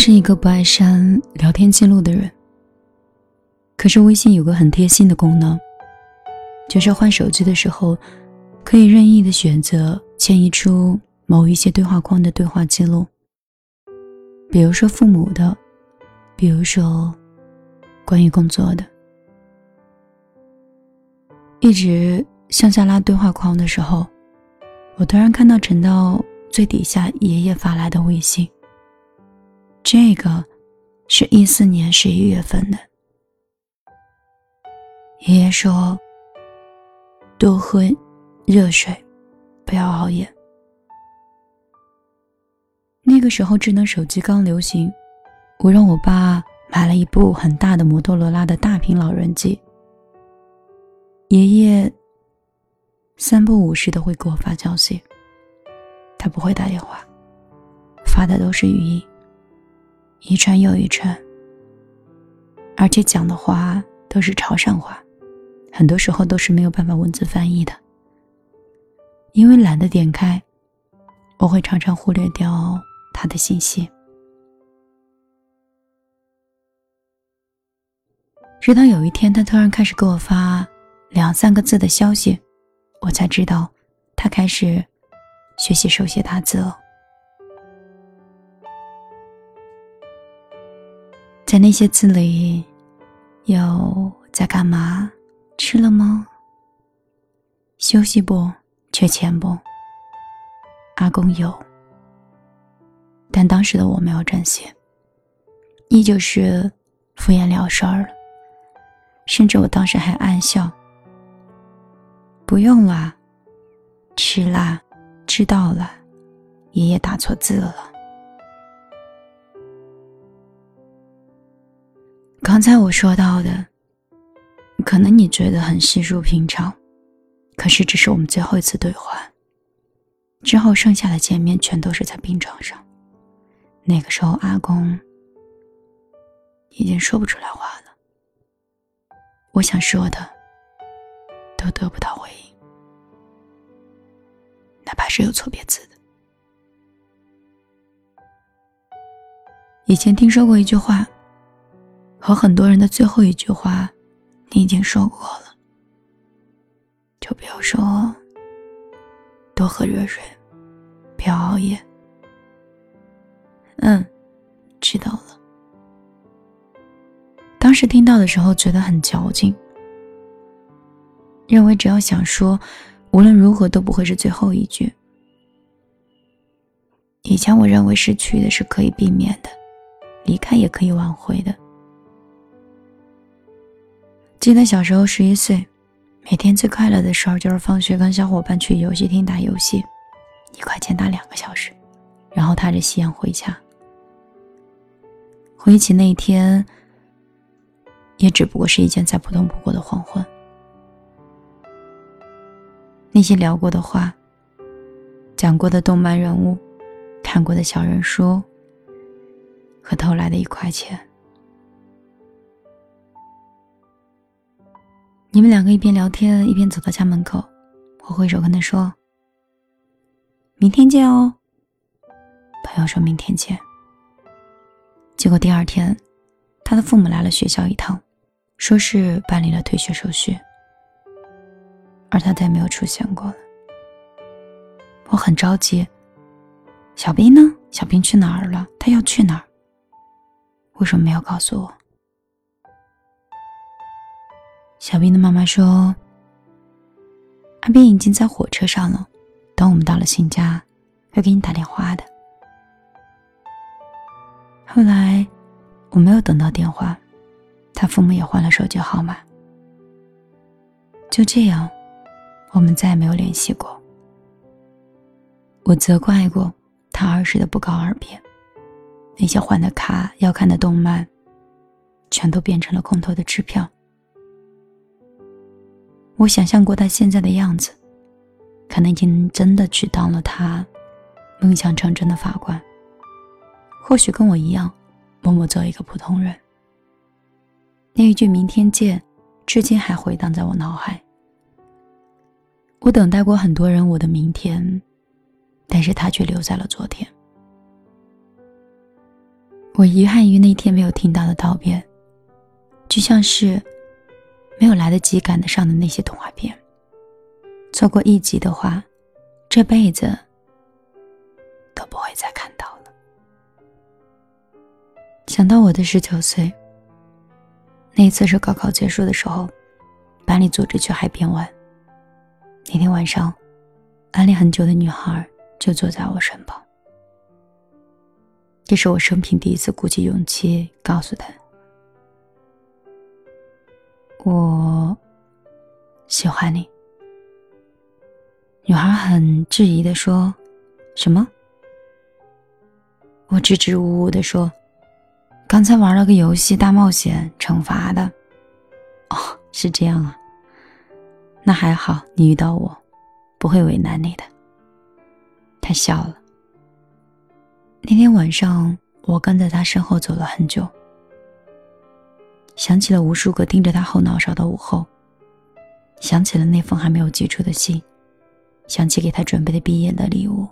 是一个不爱删聊天记录的人，可是微信有个很贴心的功能，就是换手机的时候，可以任意的选择迁移出某一些对话框的对话记录，比如说父母的，比如说关于工作的。一直向下拉对话框的时候，我突然看到陈道最底下爷爷发来的微信。这个是一四年十一月份的。爷爷说：“多喝热水，不要熬夜。”那个时候智能手机刚流行，我让我爸买了一部很大的摩托罗拉的大屏老人机。爷爷三不五时的会给我发消息，他不会打电话，发的都是语音。一串又一串，而且讲的话都是潮汕话，很多时候都是没有办法文字翻译的。因为懒得点开，我会常常忽略掉他的信息。直到有一天，他突然开始给我发两三个字的消息，我才知道他开始学习手写打字了。在那些字里，有在干嘛？吃了吗？休息不？缺钱不？阿公有，但当时的我没有珍惜，依旧是敷衍了事儿了。甚至我当时还暗笑：“不用啦，吃啦，知道了，爷爷打错字了。”刚才我说到的，可能你觉得很稀疏平常，可是这是我们最后一次对话。之后剩下的见面全都是在病床上。那个时候，阿公已经说不出来话了。我想说的，都得不到回应，哪怕是有错别字的。以前听说过一句话。和很多人的最后一句话，你已经说过了。就比如说，多喝热水，不要熬夜。嗯，知道了。当时听到的时候觉得很矫情，认为只要想说，无论如何都不会是最后一句。以前我认为失去的是可以避免的，离开也可以挽回的。记得小时候十一岁，每天最快乐的事儿就是放学跟小伙伴去游戏厅打游戏，一块钱打两个小时，然后踏着夕阳回家。回忆起那一天，也只不过是一件再普通不过的黄昏。那些聊过的话，讲过的动漫人物，看过的小人书，和偷来的一块钱。你们两个一边聊天一边走到家门口，我挥手跟他说：“明天见哦。”朋友说明天见。结果第二天，他的父母来了学校一趟，说是办理了退学手续，而他再没有出现过了。我很着急。小兵呢？小兵去哪儿了？他要去哪儿？为什么没有告诉我？小兵的妈妈说：“阿斌已经在火车上了，等我们到了新家，会给你打电话的。”后来我没有等到电话，他父母也换了手机号码。就这样，我们再也没有联系过。我责怪过他儿时的不告而别，那些换的卡、要看的动漫，全都变成了空头的支票。我想象过他现在的样子，可能已经真的去当了他梦想成真的法官。或许跟我一样，默默做一个普通人。那一句“明天见”，至今还回荡在我脑海。我等待过很多人，我的明天，但是他却留在了昨天。我遗憾于那天没有听到的道别，就像是没有来得及赶得上的那些动画片。错过一集的话，这辈子都不会再看到了。想到我的十九岁，那一次是高考结束的时候，班里组织去海边玩。那天晚上，暗恋很久的女孩就坐在我身旁。这是我生平第一次鼓起勇气告诉她：“我喜欢你。”女孩很质疑的说：“什么？”我支支吾吾的说：“刚才玩了个游戏大冒险，惩罚的。”哦，是这样啊。那还好，你遇到我，不会为难你的。他笑了。那天晚上，我跟在他身后走了很久，想起了无数个盯着他后脑勺的午后，想起了那封还没有寄出的信，想起给他准备的毕业的礼物，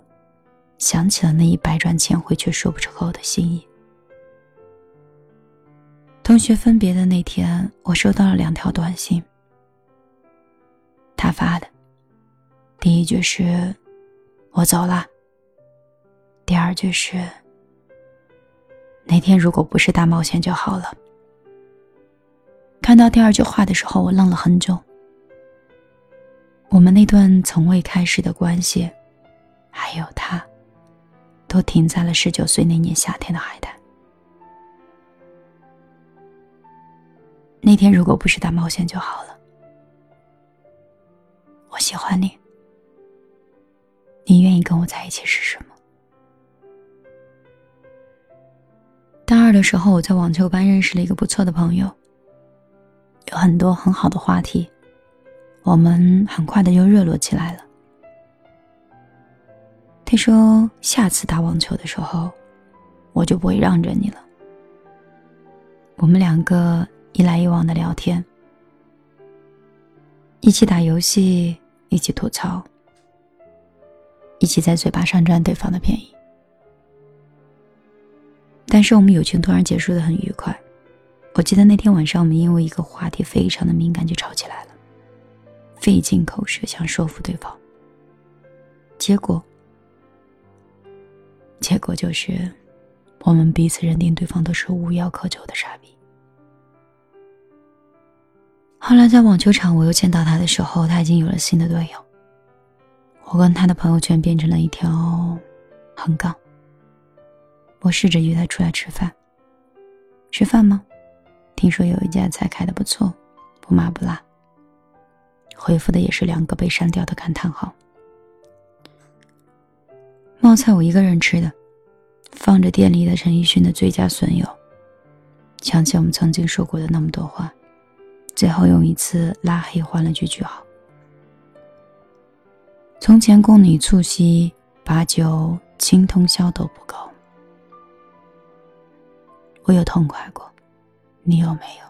想起了那一百转千回却说不出口的心意。同学分别的那天，我收到了两条短信。他发的，第一句是“我走了”，第二句是“那天如果不是大冒险就好了”。看到第二句话的时候，我愣了很久。我们那段从未开始的关系，还有他，都停在了十九岁那年夏天的海滩。那天如果不是大冒险就好了。我喜欢你，你愿意跟我在一起是什么？大二的时候，我在网球班认识了一个不错的朋友，有很多很好的话题，我们很快的就热络起来了。他说：“下次打网球的时候，我就不会让着你了。”我们两个一来一往的聊天，一起打游戏。一起吐槽，一起在嘴巴上占对方的便宜。但是我们友情突然结束的很愉快。我记得那天晚上，我们因为一个话题非常的敏感就吵起来了，费尽口舌想说服对方。结果，结果就是我们彼此认定对方都是无药可救的傻逼。后来在网球场，我又见到他的时候，他已经有了新的队友。我跟他的朋友圈变成了一条横杠。我试着约他出来吃饭。吃饭吗？听说有一家菜开的不错，不麻不辣。回复的也是两个被删掉的感叹号。冒菜我一个人吃的，放着店里的陈奕迅的《最佳损友》，想起我们曾经说过的那么多话。最后用一次拉黑换了句句号。从前共你促膝，把酒倾通宵都不够。我有痛快过，你有没有？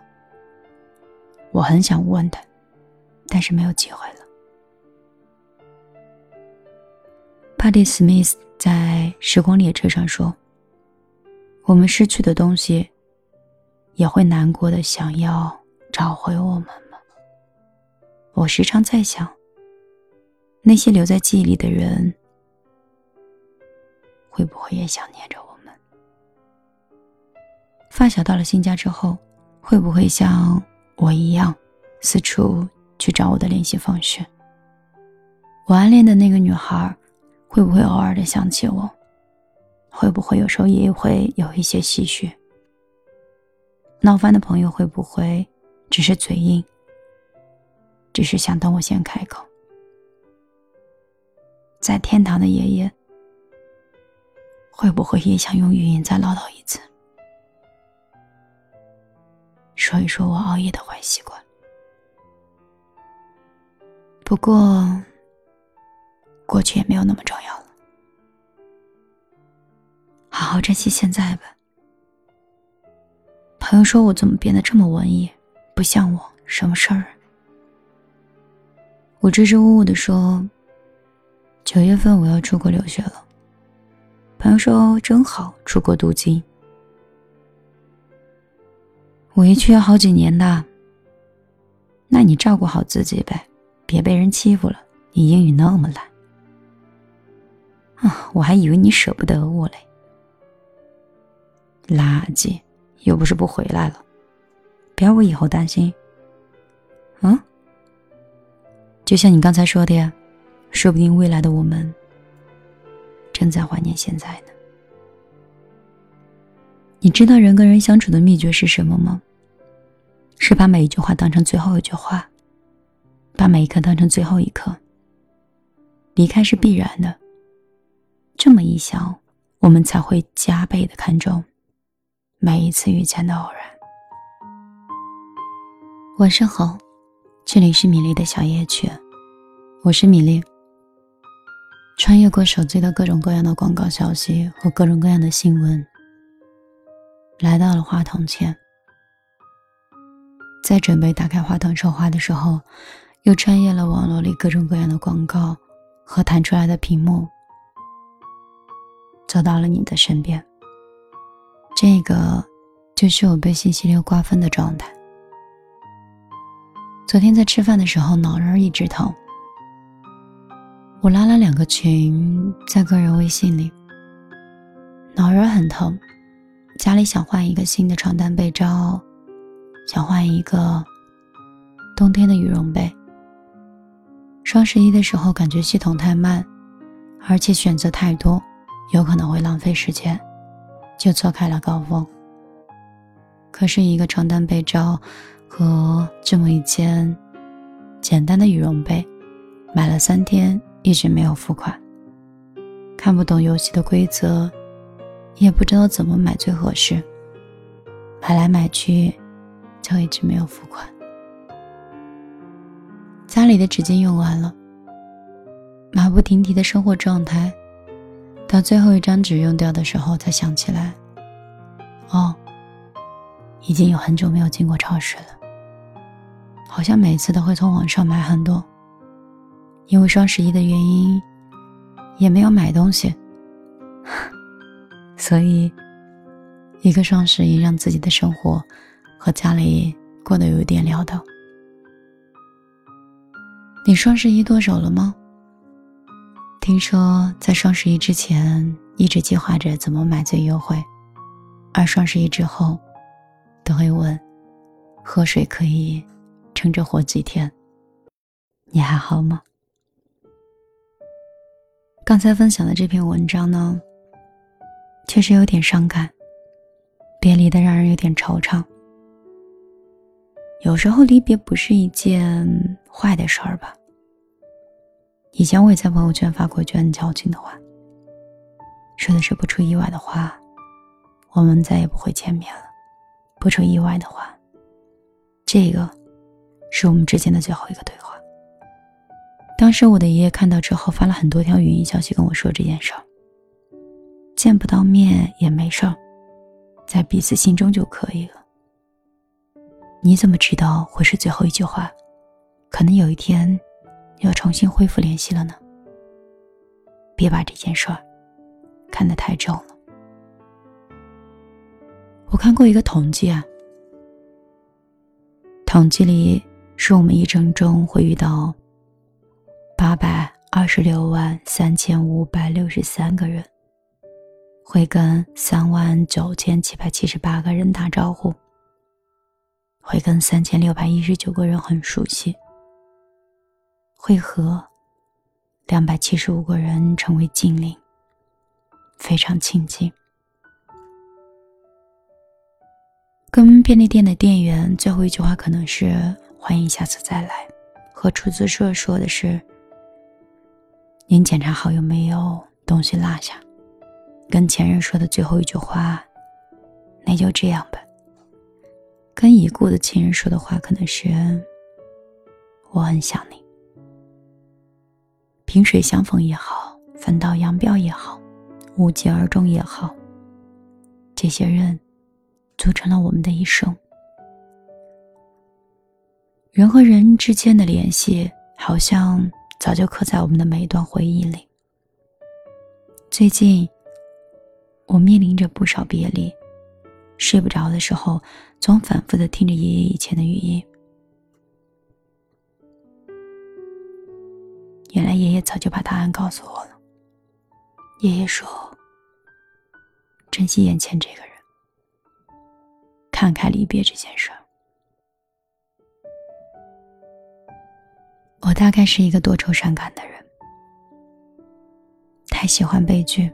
我很想问他，但是没有机会了。帕蒂·史密斯在《时光列车》上说：“我们失去的东西，也会难过的想要。”找回我们吗？我时常在想，那些留在记忆里的人，会不会也想念着我们？发小到了新家之后，会不会像我一样，四处去找我的联系方式？我暗恋的那个女孩，会不会偶尔的想起我？会不会有时候也会有一些唏嘘？闹翻的朋友会不会？只是嘴硬，只是想等我先开口。在天堂的爷爷，会不会也想用语音再唠叨一说一说我熬夜的坏习惯？不过，过去也没有那么重要了，好好珍惜现在吧。朋友说我怎么变得这么文艺？不像我，什么事儿？我支支吾吾的说：“九月份我要出国留学了。”朋友说：“真好，出国镀金。”我一去要好几年的。那你照顾好自己呗，别被人欺负了。你英语那么烂，啊，我还以为你舍不得我嘞。垃圾，又不是不回来了，不要我以后担心。啊，就像你刚才说的呀，说不定未来的我们正在怀念现在呢。你知道人跟人相处的秘诀是什么吗？是把每一句话当成最后一句话，把每一刻当成最后一刻。离开是必然的。这么一想，我们才会加倍的看重每一次遇见的偶然。晚上好，这里是米粒的小夜曲，我是米粒。穿越过手机的各种各样的广告消息和各种各样的新闻，来到了话筒前。在准备打开话筒说话的时候，又穿越了网络里各种各样的广告和弹出来的屏幕，走到了你的身边。这个就是我被信息流瓜分的状态。昨天在吃饭的时候，脑仁一直疼。我拉了两个群在个人微信里，脑仁很疼，家里想换一个新的床单被罩。想换一个冬天的羽绒被。双十一的时候，感觉系统太慢，而且选择太多，有可能会浪费时间，就错开了高峰。可是，一个床单被罩和这么一件简单的羽绒被，买了三天，一直没有付款。看不懂游戏的规则，也不知道怎么买最合适，买来买去。就一直没有付款。家里的纸巾用完了，马不停蹄的生活状态，到最后一张纸用掉的时候，才想起来，哦，已经有很久没有进过超市了。好像每次都会从网上买很多，因为双十一的原因，也没有买东西，所以一个双十一让自己的生活。和家里过得有点潦倒。你双十一剁手了吗？听说在双十一之前一直计划着怎么买最优惠，而双十一之后，都会问：喝水可以撑着活几天？你还好吗？刚才分享的这篇文章呢，确实有点伤感，别离的让人有点惆怅。有时候离别不是一件坏的事儿吧？以前我也在朋友圈发过一句很矫情的话，说的是不出意外的话，我们再也不会见面了。不出意外的话，这个是我们之间的最后一个对话。当时我的爷爷看到之后，发了很多条语音消息跟我说这件事儿。见不到面也没事儿，在彼此心中就可以了。你怎么知道会是最后一句话？可能有一天，要重新恢复联系了呢。别把这件事儿看得太重了。我看过一个统计啊，统计里是我们一生中会遇到八百二十六万三千五百六十三个人，会跟三万九千七百七十八个人打招呼。会跟三千六百一十九个人很熟悉，会和两百七十五个人成为近邻，非常亲近。跟便利店的店员最后一句话可能是“欢迎下次再来”，和出租车说的是“您检查好有没有东西落下”，跟前任说的最后一句话“那就这样吧”。跟已故的亲人说的话，可能是“我很想你”。萍水相逢也好，分道扬镳也好，无疾而终也好，这些人组成了我们的一生。人和人之间的联系，好像早就刻在我们的每一段回忆里。最近，我面临着不少别离。睡不着的时候，总反复的听着爷爷以前的语音。原来爷爷早就把答案告诉我了。爷爷说：“珍惜眼前这个人，看开离别这件事儿。”我大概是一个多愁善感的人，太喜欢悲剧，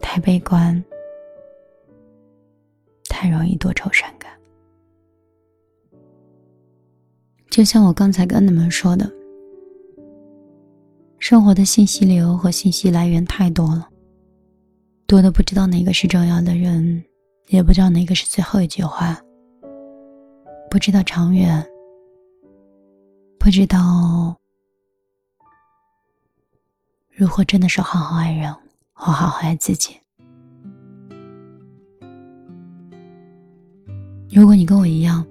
太悲观，太容易多愁善感。就像我刚才跟你们说的。生活的信息流和信息来源太多了，多的不知道哪个是重要的人，也不知道哪个是最后一句话，不知道长远，不知道如何真的是好好爱人或好好爱自己。如果你跟我一样，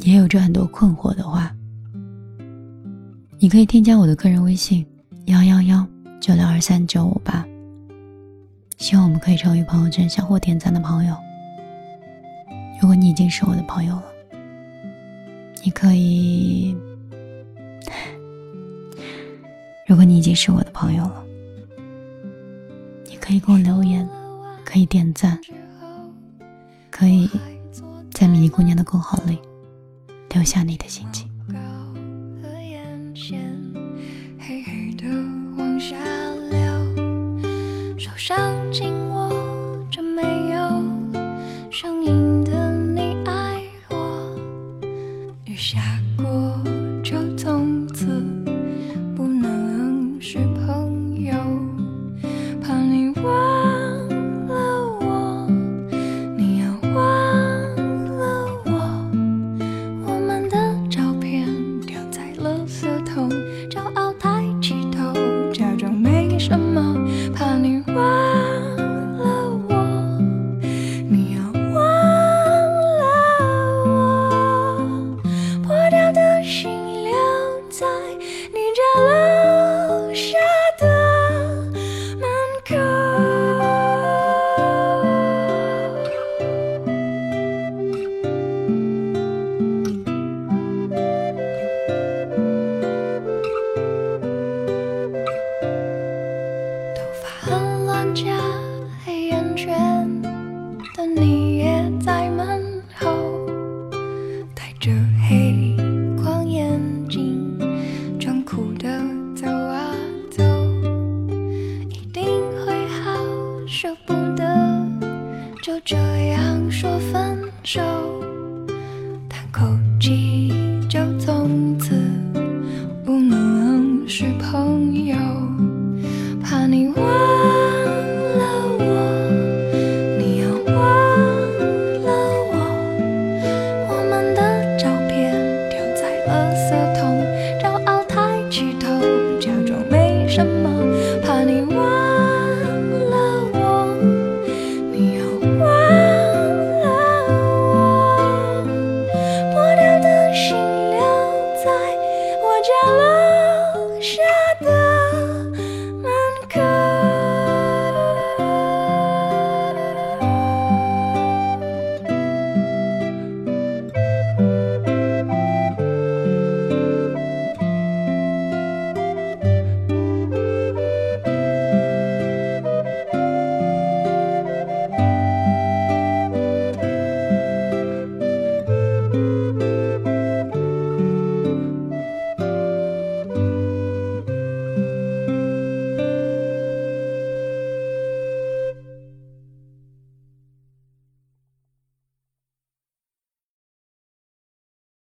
也有着很多困惑的话，你可以添加我的个人微信。幺幺幺九六二三九五八，希望我们可以成为朋友圈相互点赞的朋友。如果你已经是我的朋友了，你可以；如果你已经是我的朋友了，你可以给我留言，可以点赞，可以在米粒姑娘的公号里留下你的心情。手上紧握着没有声音的你爱我，雨下过就从此不能是朋。是朋友。